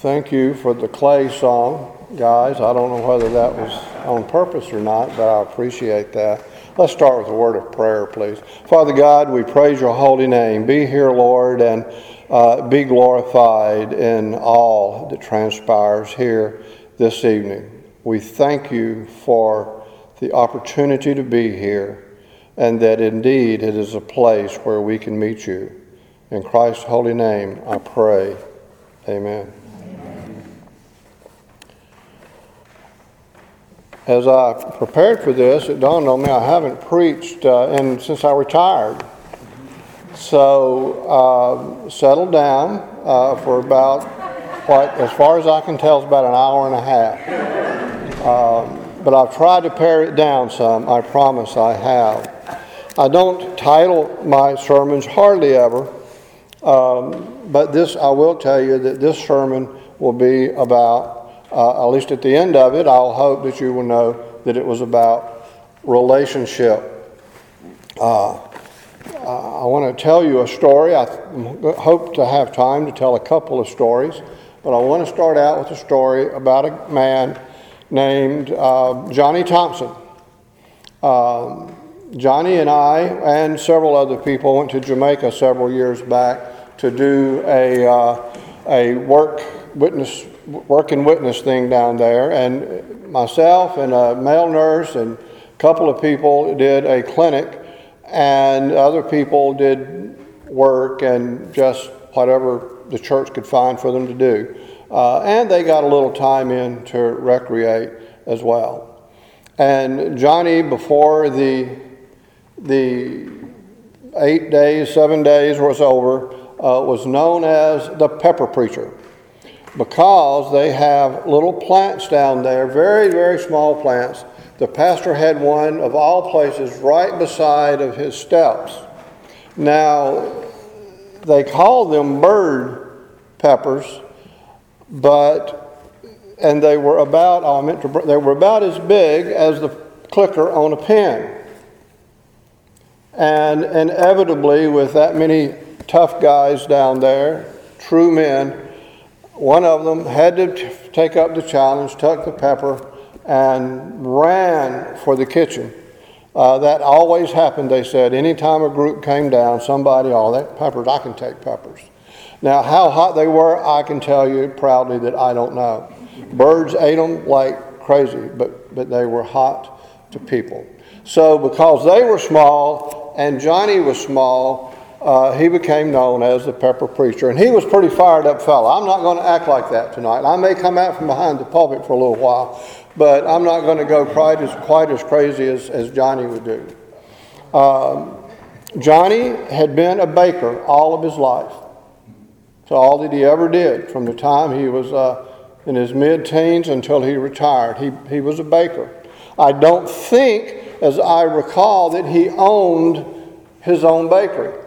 Thank you for the clay song, guys. I don't know whether that was on purpose or not, but I appreciate that. Let's start with a word of prayer, please. Father God, we praise your holy name. Be here, Lord, and uh, be glorified in all that transpires here this evening. We thank you for the opportunity to be here, and that indeed it is a place where we can meet you. In Christ's holy name, I pray. Amen. As I prepared for this, it dawned on me I haven't preached uh, in, since I retired. So, uh, settled down uh, for about what, as far as I can tell, is about an hour and a half. Um, but I've tried to pare it down some. I promise I have. I don't title my sermons hardly ever, um, but this I will tell you that this sermon will be about uh, at least at the end of it, I'll hope that you will know that it was about relationship. Uh, I want to tell you a story. I hope to have time to tell a couple of stories, but I want to start out with a story about a man named uh, Johnny Thompson. Um, Johnny and I and several other people went to Jamaica several years back to do a, uh, a work witness working witness thing down there, and myself and a male nurse and a couple of people did a clinic, and other people did work and just whatever the church could find for them to do. Uh, and they got a little time in to recreate as well. And Johnny, before the the eight days, seven days was over, uh, was known as the pepper preacher because they have little plants down there, very, very small plants. The pastor had one of all places right beside of his steps. Now, they call them bird peppers, but and they were about oh, I meant to, they were about as big as the clicker on a pen. And inevitably, with that many tough guys down there, true men, one of them had to t- take up the challenge, tuck the pepper, and ran for the kitchen. Uh, that always happened, they said. Anytime a group came down, somebody, oh, that peppers, I can take peppers. Now, how hot they were, I can tell you proudly that I don't know. Birds ate them like crazy, but, but they were hot to people. So, because they were small and Johnny was small, uh, he became known as the pepper preacher. And he was pretty fired up fellow. I'm not going to act like that tonight. I may come out from behind the pulpit for a little while, but I'm not going to go quite as, quite as crazy as, as Johnny would do. Um, Johnny had been a baker all of his life. So all that he ever did from the time he was uh, in his mid teens until he retired, he, he was a baker. I don't think, as I recall, that he owned his own bakery.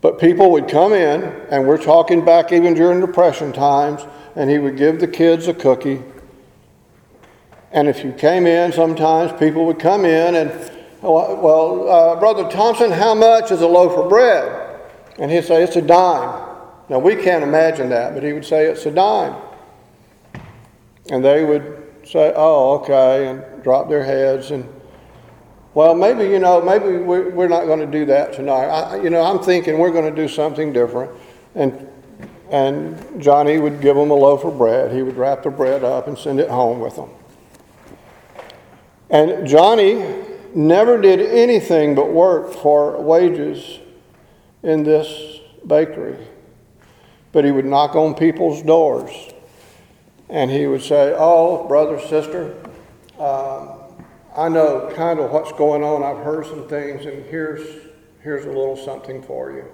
But people would come in, and we're talking back even during Depression times, and he would give the kids a cookie. And if you came in, sometimes people would come in and, well, uh, Brother Thompson, how much is a loaf of bread? And he'd say, it's a dime. Now, we can't imagine that, but he would say, it's a dime. And they would say, oh, okay, and drop their heads and well, maybe, you know, maybe we're not going to do that tonight. I, you know, I'm thinking we're going to do something different. And, and Johnny would give them a loaf of bread. He would wrap the bread up and send it home with them. And Johnny never did anything but work for wages in this bakery. But he would knock on people's doors and he would say, Oh, brother, sister, um, I know kind of what's going on. I've heard some things, and here's, here's a little something for you.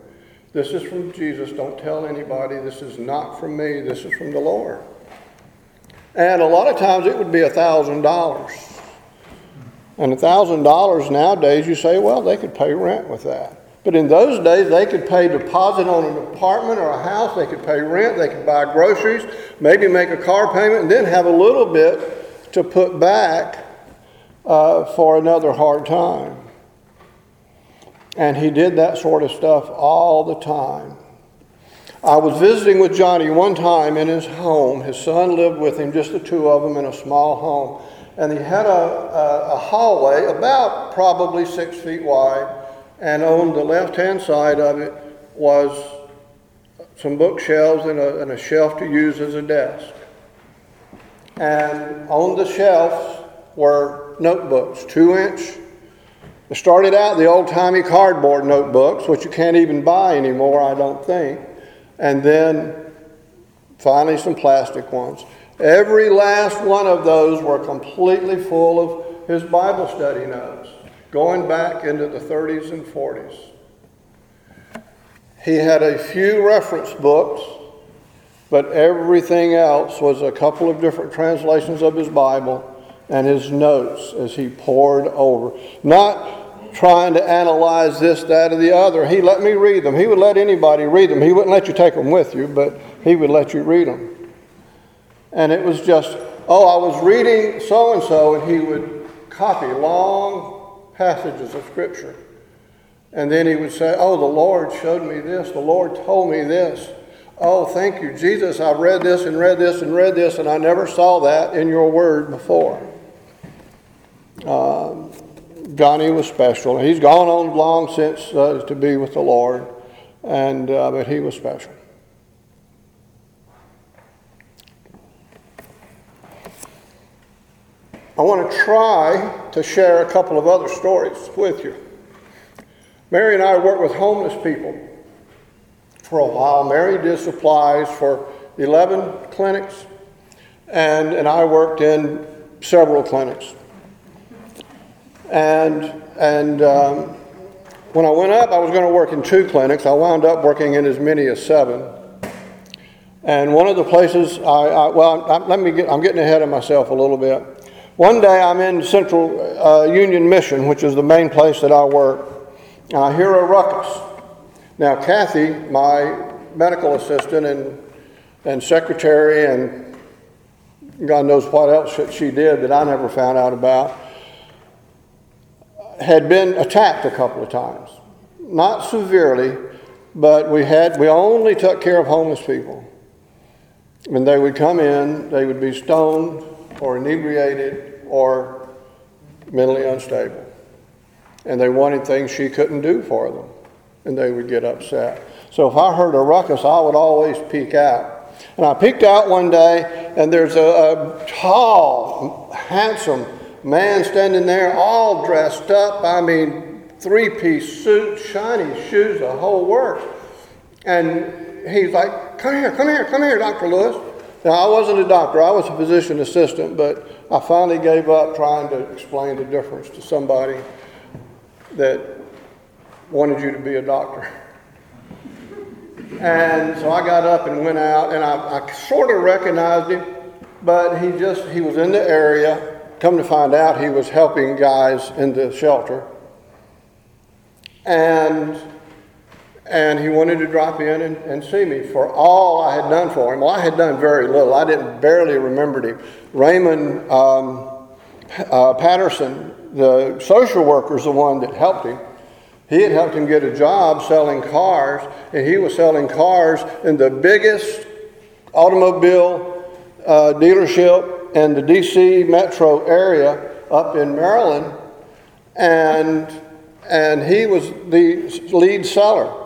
This is from Jesus. Don't tell anybody. This is not from me. This is from the Lord. And a lot of times it would be a $1,000. And a $1,000 nowadays, you say, well, they could pay rent with that. But in those days, they could pay deposit on an apartment or a house, they could pay rent, they could buy groceries, maybe make a car payment, and then have a little bit to put back uh, for another hard time. And he did that sort of stuff all the time. I was visiting with Johnny one time in his home. His son lived with him, just the two of them in a small home. And he had a, a, a hallway about probably six feet wide. And on the left hand side of it was some bookshelves and a, and a shelf to use as a desk. And on the shelves were notebooks, two inch. Started out the old timey cardboard notebooks, which you can't even buy anymore, I don't think. And then finally some plastic ones. Every last one of those were completely full of his Bible study notes, going back into the 30s and 40s. He had a few reference books, but everything else was a couple of different translations of his Bible and his notes as he pored over. Not trying to analyze this, that, or the other. He let me read them. He would let anybody read them. He wouldn't let you take them with you, but he would let you read them. And it was just, oh, I was reading so and so, and he would copy long passages of Scripture. And then he would say, Oh, the Lord showed me this. The Lord told me this. Oh, thank you, Jesus. I've read this and read this and read this, and I never saw that in your word before. Uh, Johnny was special. He's gone on long since uh, to be with the Lord, and uh, but he was special. I want to try to share a couple of other stories with you. Mary and I worked with homeless people for a while. Mary did supplies for 11 clinics, and, and I worked in several clinics. And, and um, when I went up, I was going to work in two clinics. I wound up working in as many as seven. And one of the places I, I well, I, let me get, I'm getting ahead of myself a little bit. One day I'm in Central uh, Union Mission, which is the main place that I work, and I hear a ruckus. Now, Kathy, my medical assistant and, and secretary, and God knows what else she did that I never found out about, had been attacked a couple of times. Not severely, but we had we only took care of homeless people. When they would come in, they would be stoned or inebriated or mentally unstable. And they wanted things she couldn't do for them, and they would get upset. So if I heard a ruckus, I would always peek out. And I peeked out one day, and there's a, a tall, handsome man standing there, all dressed up. I mean, three piece suit, shiny shoes, the whole works. And he's like, Come here, come here, come here, Dr. Lewis. Now, I wasn't a doctor, I was a physician assistant, but I finally gave up trying to explain the difference to somebody that wanted you to be a doctor. And so I got up and went out, and I, I sort of recognized him, but he just, he was in the area. Come to find out, he was helping guys in the shelter. And and he wanted to drop in and, and, see me for all I had done for him. Well, I had done very little. I didn't barely remembered him. Raymond um, uh, Patterson, the social worker, is the one that helped him. He had helped him get a job selling cars, and he was selling cars in the biggest automobile uh, dealership in the D.C. metro area up in Maryland, and and he was the lead seller.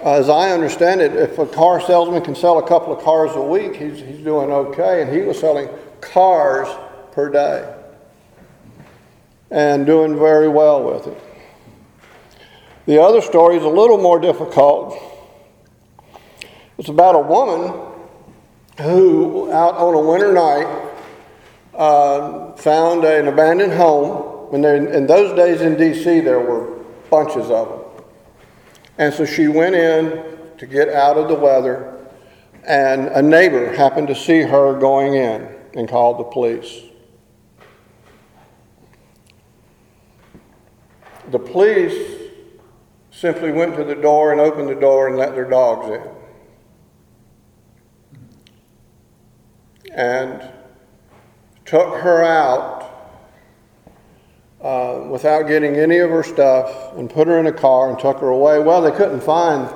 As I understand it, if a car salesman can sell a couple of cars a week, he's, he's doing okay. And he was selling cars per day and doing very well with it. The other story is a little more difficult. It's about a woman who, out on a winter night, uh, found an abandoned home. When in those days in D.C., there were bunches of them. And so she went in to get out of the weather, and a neighbor happened to see her going in and called the police. The police simply went to the door and opened the door and let their dogs in. And took her out uh, without getting any of her stuff and put her in a car and took her away. Well, they couldn't find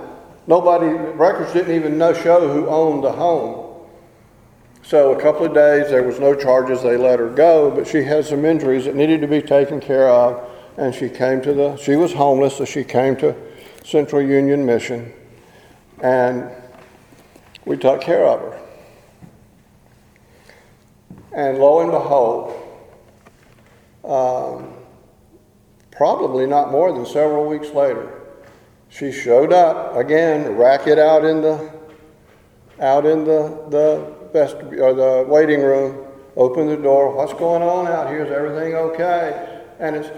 Nobody, records didn't even know show who owned the home. So a couple of days, there was no charges. They let her go, but she had some injuries that needed to be taken care of, and she came to the. She was homeless, so she came to Central Union Mission, and we took care of her. And lo and behold, um, probably not more than several weeks later, she showed up again, racket out in the out in the the or the waiting room. Opened the door. What's going on out here? Is everything okay? And it's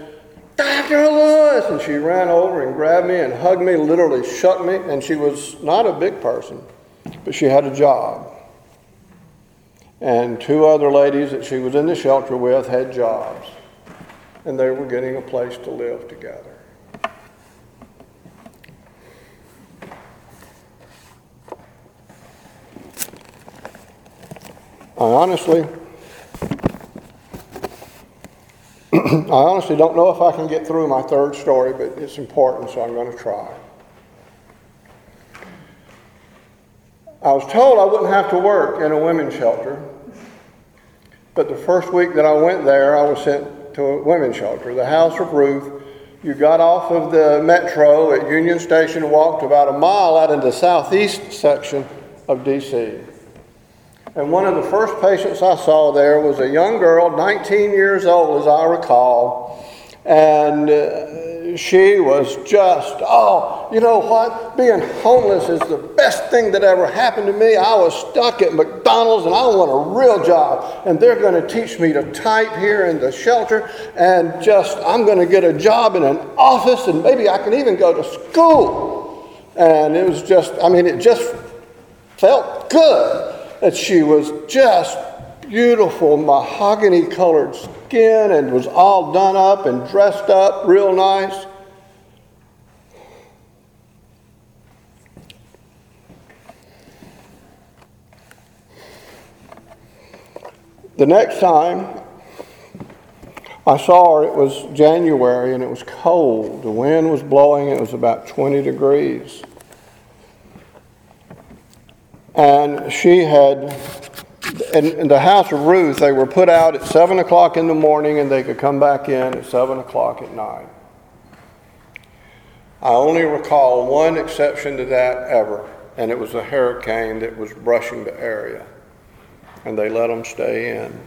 Dr. Lewis, and she ran over and grabbed me and hugged me, literally shook me. And she was not a big person, but she had a job. And two other ladies that she was in the shelter with had jobs, and they were getting a place to live together. I honestly, I honestly don't know if I can get through my third story, but it's important, so I'm going to try. I was told I wouldn't have to work in a women's shelter, but the first week that I went there, I was sent to a women's shelter, the House of Ruth. You got off of the metro at Union Station walked about a mile out into the southeast section of D.C. And one of the first patients I saw there was a young girl, 19 years old, as I recall. And uh, she was just, oh, you know what? Being homeless is the best thing that ever happened to me. I was stuck at McDonald's and I want a real job. And they're going to teach me to type here in the shelter. And just, I'm going to get a job in an office and maybe I can even go to school. And it was just, I mean, it just felt good that she was just beautiful mahogany colored skin and was all done up and dressed up real nice. The next time I saw her, it was January and it was cold. The wind was blowing, it was about 20 degrees. And she had, in, in, the house of Ruth, they were put out at 7 o'clock in the morning and they could come back in at 7 o'clock at night. I only recall one exception to that ever, and it was a hurricane that was brushing the area. And they let them stay in.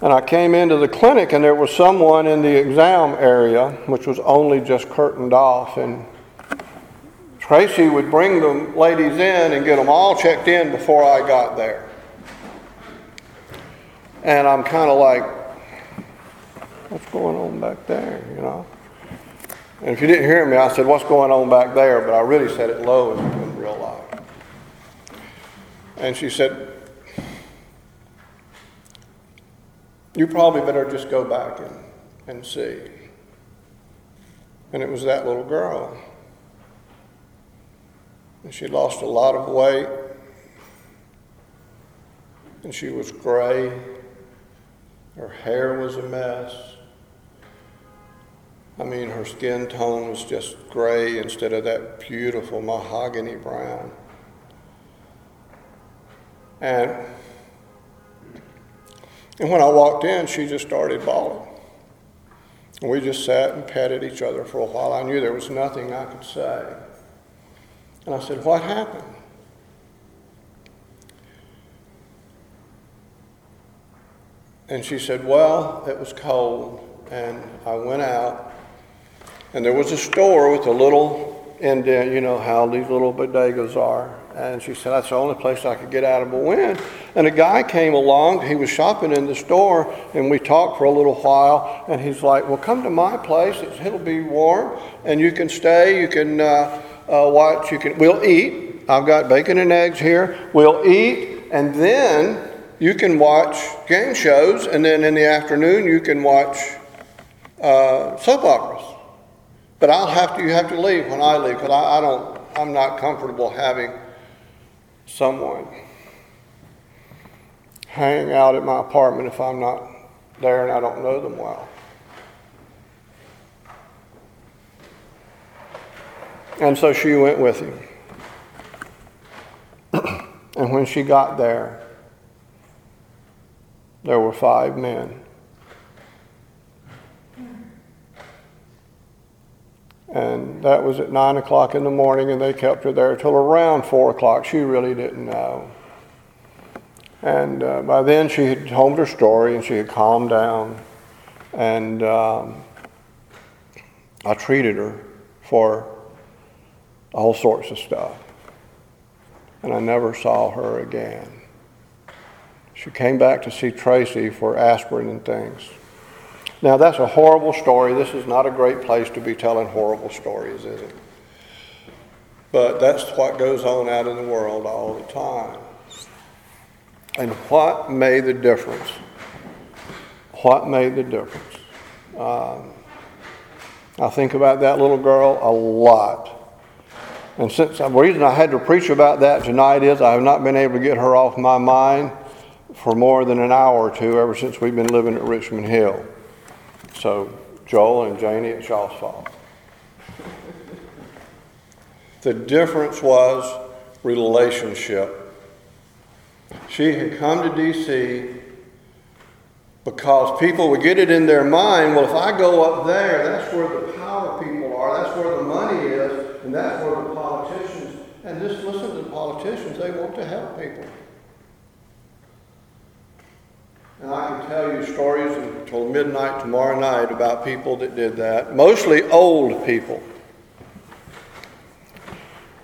And I came into the clinic, and there was someone in the exam area, which was only just curtained off, and Tracy would bring the ladies in and get them all checked in before I got there. And I'm kind of like, what's going on back there, you know? And if you didn't hear me, I said, what's going on back there? But I really said it low and real loud. And she said, you probably better just go back and, and see. And it was that little girl. She lost a lot of weight. And she was gray. Her hair was a mess. I mean, her skin tone was just gray instead of that beautiful mahogany brown. And, and when I walked in, she just started bawling. And we just sat and petted each other for a while. I knew there was nothing I could say. And I said, What happened? And she said, Well, it was cold. And I went out, and there was a store with a little indent, you know how these little bodegas are. And she said, That's the only place I could get out of a wind. And a guy came along, he was shopping in the store, and we talked for a little while. And he's like, Well, come to my place, it'll be warm, and you can stay, you can. Uh, uh, watch. You can. We'll eat. I've got bacon and eggs here. We'll eat, and then you can watch game shows, and then in the afternoon you can watch uh, soap operas. But I'll have to. You have to leave when I leave because I, I don't. I'm not comfortable having someone hang out at my apartment if I'm not there and I don't know them well. And so she went with him. and when she got there, there were five men. And that was at 9 o'clock in the morning, and they kept her there till around 4 o'clock. She really didn't know. And uh, by then, she had told her story and she had calmed down. And um, I treated her for all sorts of stuff. And I never saw her again. She came back to see Tracy for aspirin and things. Now, that's a horrible story. This is not a great place to be telling horrible stories, is it? But that's what goes on out in the world all the time. And what made the difference? What made the difference? Um, I think about that little girl a lot. And since the reason I had to preach about that tonight is I have not been able to get her off my mind for more than an hour or two ever since we've been living at Richmond Hill. So, Joel and Janie, it's y'all's fault. The difference was relationship. She had come to D.C. because people would get it in their mind well, if I go up there, that's where the power people are, that's where the money is, and that's where just listen to the politicians, they want to help people. And I can tell you stories until midnight tomorrow night about people that did that, mostly old people.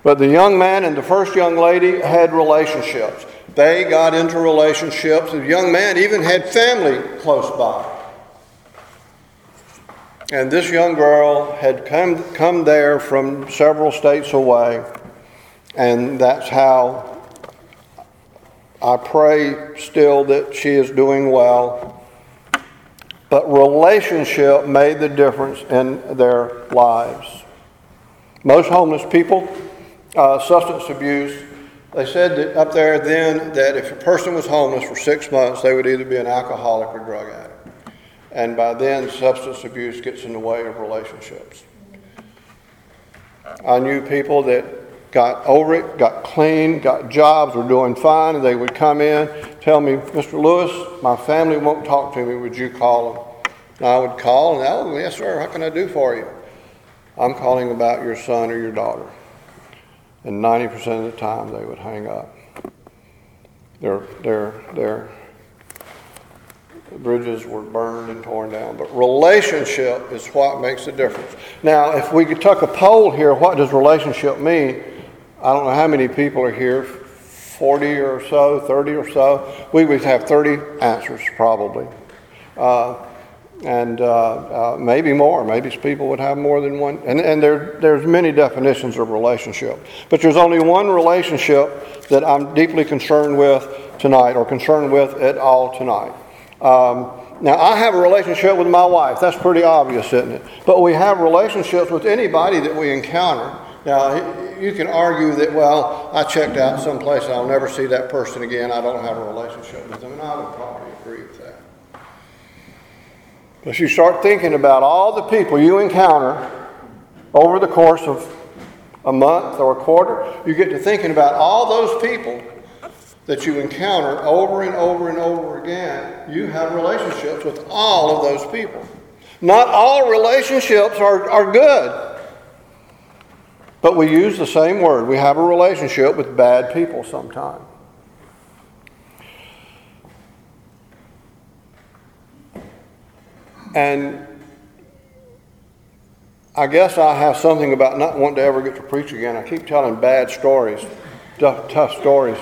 But the young man and the first young lady had relationships. They got into relationships. The young man even had family close by. And this young girl had come, come there from several states away, and that's how I pray still that she is doing well. But relationship made the difference in their lives. Most homeless people, uh, substance abuse, they said that up there then that if a person was homeless for six months, they would either be an alcoholic or drug addict. And by then, substance abuse gets in the way of relationships. I knew people that got over it, got clean, got jobs, were doing fine, and they would come in, tell me, Mr. Lewis, my family won't talk to me. Would you call them? And I would call, and oh, yes, sir, how can I do for you? I'm calling about your son or your daughter. And 90% of the time, they would hang up. Their, their, their bridges were burned and torn down. But relationship is what makes the difference. Now, if we could tuck a poll here, what does relationship mean? I don't know how many people are here, 40 or so, 30 or so. We would have 30 answers probably. Uh, and uh, uh, maybe more. Maybe people would have more than one. And, and there, there's many definitions of relationship. But there's only one relationship that I'm deeply concerned with tonight, or concerned with at all tonight. Um, now, I have a relationship with my wife. That's pretty obvious, isn't it? But we have relationships with anybody that we encounter. Uh, now, you can argue that, well, I checked out someplace and I'll never see that person again. I don't have a relationship with them. And I would probably agree with that. But you start thinking about all the people you encounter over the course of a month or a quarter, you get to thinking about all those people that you encounter over and over and over again, you have relationships with all of those people. Not all relationships are, are good. But we use the same word. We have a relationship with bad people sometimes. And I guess I have something about not wanting to ever get to preach again. I keep telling bad stories, tough, tough stories.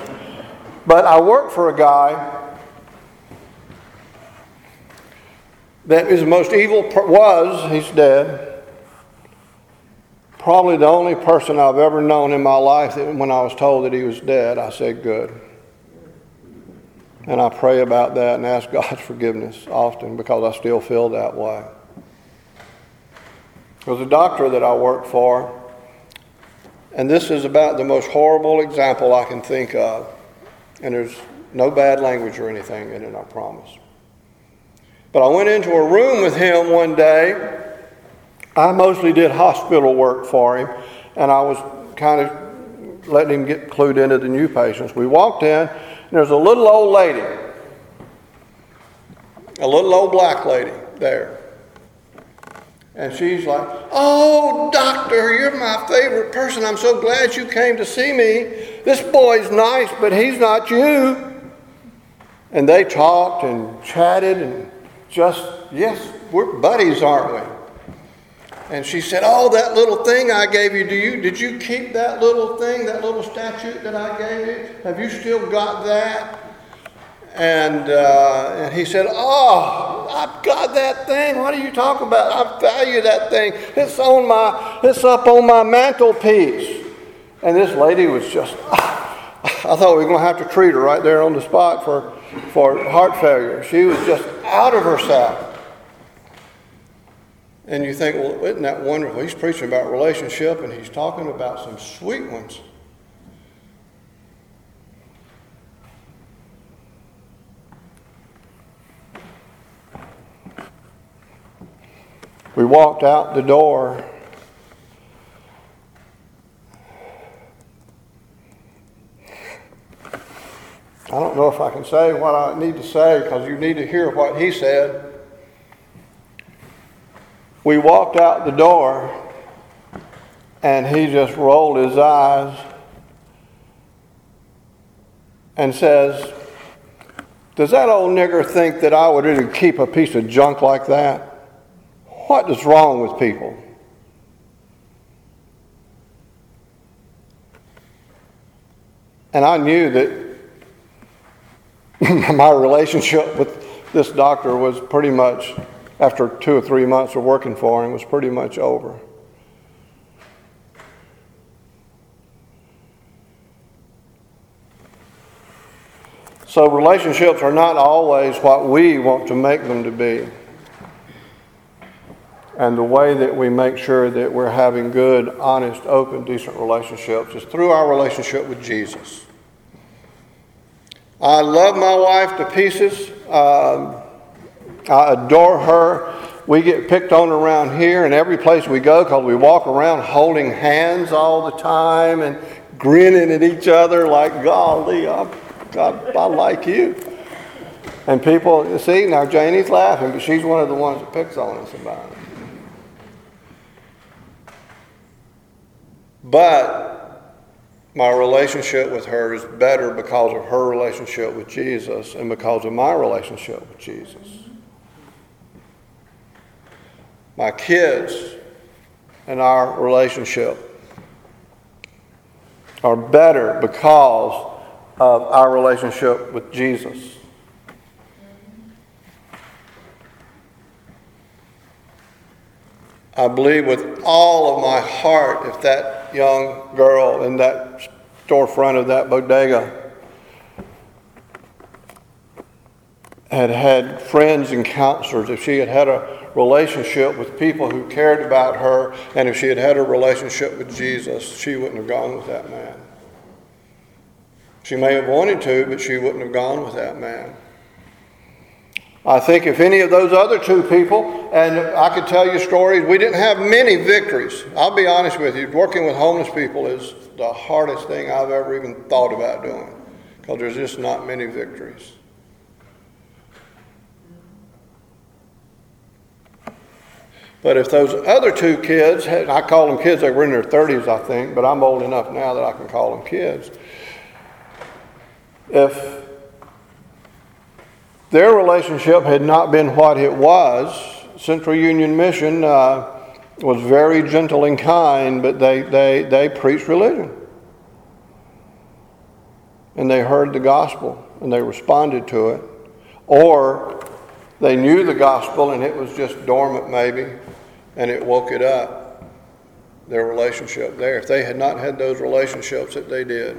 But I work for a guy that is the most evil, was, he's dead. Probably the only person I've ever known in my life that when I was told that he was dead, I said, Good. And I pray about that and ask God's forgiveness often because I still feel that way. There was a doctor that I worked for, and this is about the most horrible example I can think of. And there's no bad language or anything in it, I promise. But I went into a room with him one day. I mostly did hospital work for him. and I was kind of letting him get clued into the new patients. We walked in, and there's a little old lady, a little old black lady there. And she's like, Oh, doctor, you're my favorite person. I'm so glad you came to see me. This boy's nice, but he's not you. And they talked and chatted and just, yes, we're buddies, aren't we? And she said, Oh, that little thing I gave you, do you did you keep that little thing, that little statue that I gave you? Have you still got that? And, uh, and he said, Oh, I've got that thing. What are you talking about? I value that thing. It's on my it's up on my mantelpiece. And this lady was just I thought we were going to have to treat her right there on the spot for, for heart failure. She was just out of herself. And you think, well, isn't that wonderful? He's preaching about relationship and he's talking about some sweet ones. We walked out the door. I don't know if I can say what I need to say because you need to hear what he said. We walked out the door and he just rolled his eyes and says, Does that old nigger think that I would really keep a piece of junk like that? What is wrong with people? And I knew that my relationship with this doctor was pretty much after two or three months of working for him was pretty much over. So, relationships are not always what we want to make them to be. And the way that we make sure that we're having good, honest, open, decent relationships is through our relationship with Jesus. I love my wife to pieces. Um, I adore her. We get picked on around here and every place we go because we walk around holding hands all the time and grinning at each other like, golly, I, God, I like you. And people, see, now Janie's laughing, but she's one of the ones that picks on us about it. But my relationship with her is better because of her relationship with Jesus and because of my relationship with Jesus my kids, and our relationship are better because of our relationship with Jesus. I believe with all of my heart if that young girl in that storefront of that bodega had had friends and counselors, if she had had a relationship with people who cared about her, and if she had had a relationship with Jesus, she wouldn't have gone with that man. She may have wanted to, but she wouldn't have gone with that man. I think if any of those other two people, and I could tell you stories, we didn't have many victories. I'll be honest with you, working with homeless people is the hardest thing I've ever even thought about doing because there's just not many victories. But if those other two kids, had, I call them kids, they were in their 30s, I think, but I'm old enough now that I can call them kids. If their relationship had not been what it was, Central Union Mission uh, was very gentle and kind, but they, they, they preached religion. And they heard the gospel and they responded to it. Or they knew the gospel and it was just dormant, maybe, and it woke it up, their relationship there. If they had not had those relationships that they did,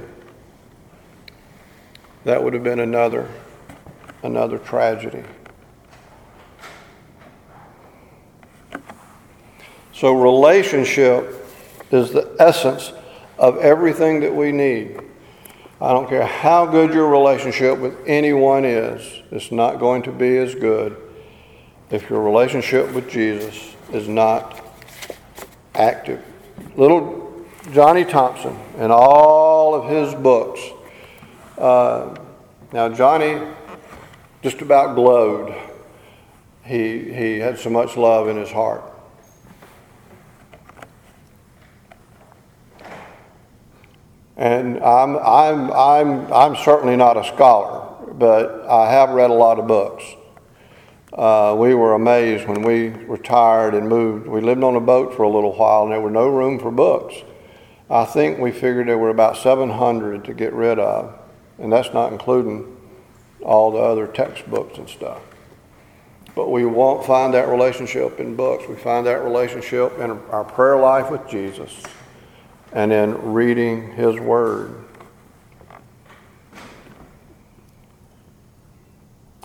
that would have been another another tragedy. So relationship is the essence of everything that we need. I don't care how good your relationship with anyone is, it's not going to be as good if your relationship with Jesus is not active. Little Johnny Thompson and all of his books. Uh, now, Johnny just about glowed. He, he had so much love in his heart. And I'm, I'm, I'm, I'm certainly not a scholar, but I have read a lot of books. Uh, we were amazed when we retired and moved. We lived on a boat for a little while, and there were no room for books. I think we figured there were about 700 to get rid of, and that's not including all the other textbooks and stuff. But we won't find that relationship in books. We find that relationship in our prayer life with Jesus and in reading His Word.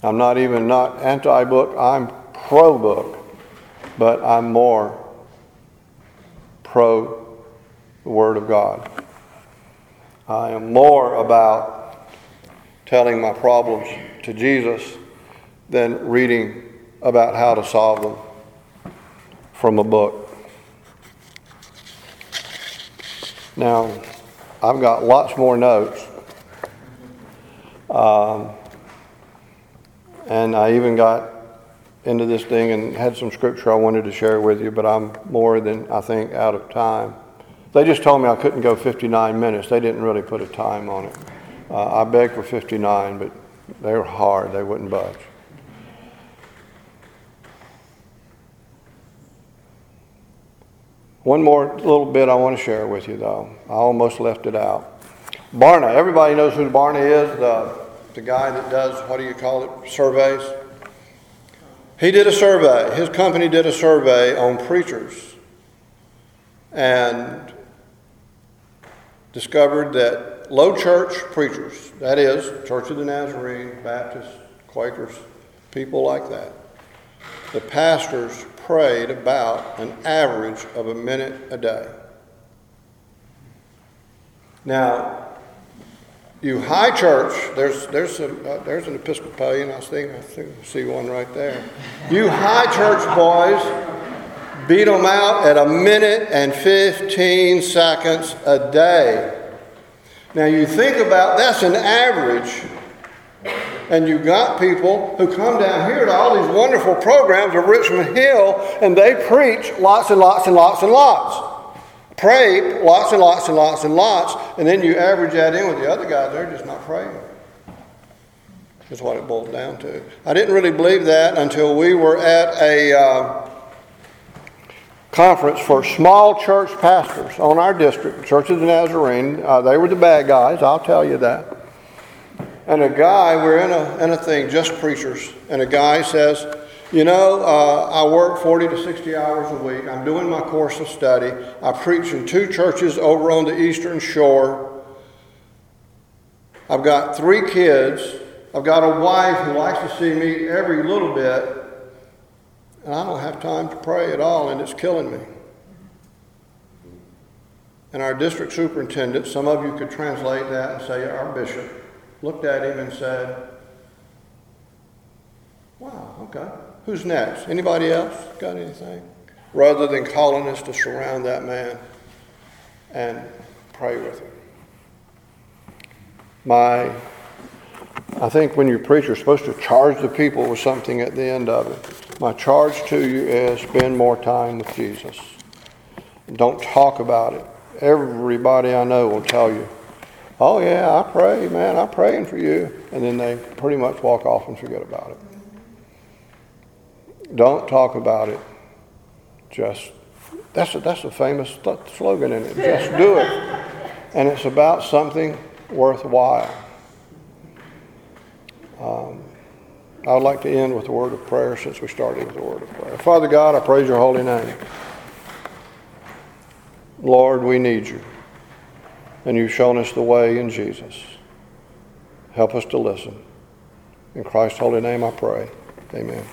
I'm not even not anti-book, I'm pro-book, but I'm more pro the Word of God. I am more about telling my problems to Jesus than reading about how to solve them from a book. Now, I've got lots more notes. Um, and I even got into this thing and had some scripture I wanted to share with you, but I'm more than, I think, out of time. They just told me I couldn't go 59 minutes. They didn't really put a time on it. Uh, I begged for 59, but they were hard. They wouldn't budge. One more little bit I want to share with you, though. I almost left it out. Barna, everybody knows who Barna is, the, the guy that does, what do you call it, surveys? He did a survey. His company did a survey on preachers and discovered that low church preachers, that is, Church of the Nazarene, Baptists, Quakers, people like that, the pastors prayed about an average of a minute a day. Now, you high church, there's, there's, a, uh, there's an Episcopalian, I think, I think I see one right there. You high church boys beat them out at a minute and 15 seconds a day. Now you think about that's an average and you've got people who come down here to all these wonderful programs of Richmond Hill and they preach lots and lots and lots and lots. Pray lots and lots and lots and lots, and then you average that in with the other guys, they're just not praying. Is what it boils down to. I didn't really believe that until we were at a uh, conference for small church pastors on our district, Church of the Nazarene. Uh, they were the bad guys, I'll tell you that and a guy, we're in a, in a thing, just preachers, and a guy says, You know, uh, I work 40 to 60 hours a week. I'm doing my course of study. I preach in two churches over on the Eastern Shore. I've got three kids. I've got a wife who likes to see me every little bit. And I don't have time to pray at all, and it's killing me. And our district superintendent, some of you could translate that and say, Our bishop looked at him and said, Wow, okay. Who's next? Anybody else got anything? Rather than calling us to surround that man and pray with him. My, I think when you preach, you're supposed to charge the people with something at the end of it. My charge to you is spend more time with Jesus. Don't talk about it. Everybody I know will tell you oh yeah, I pray, man, I'm praying for you. And then they pretty much walk off and forget about it. Don't talk about it. Just, that's a, that's a famous slogan in it. Just do it. And it's about something worthwhile. Um, I would like to end with a word of prayer since we started with a word of prayer. Father God, I praise your holy name. Lord, we need you and you've shown us the way in Jesus. Help us to listen. In Christ's holy name I pray. Amen.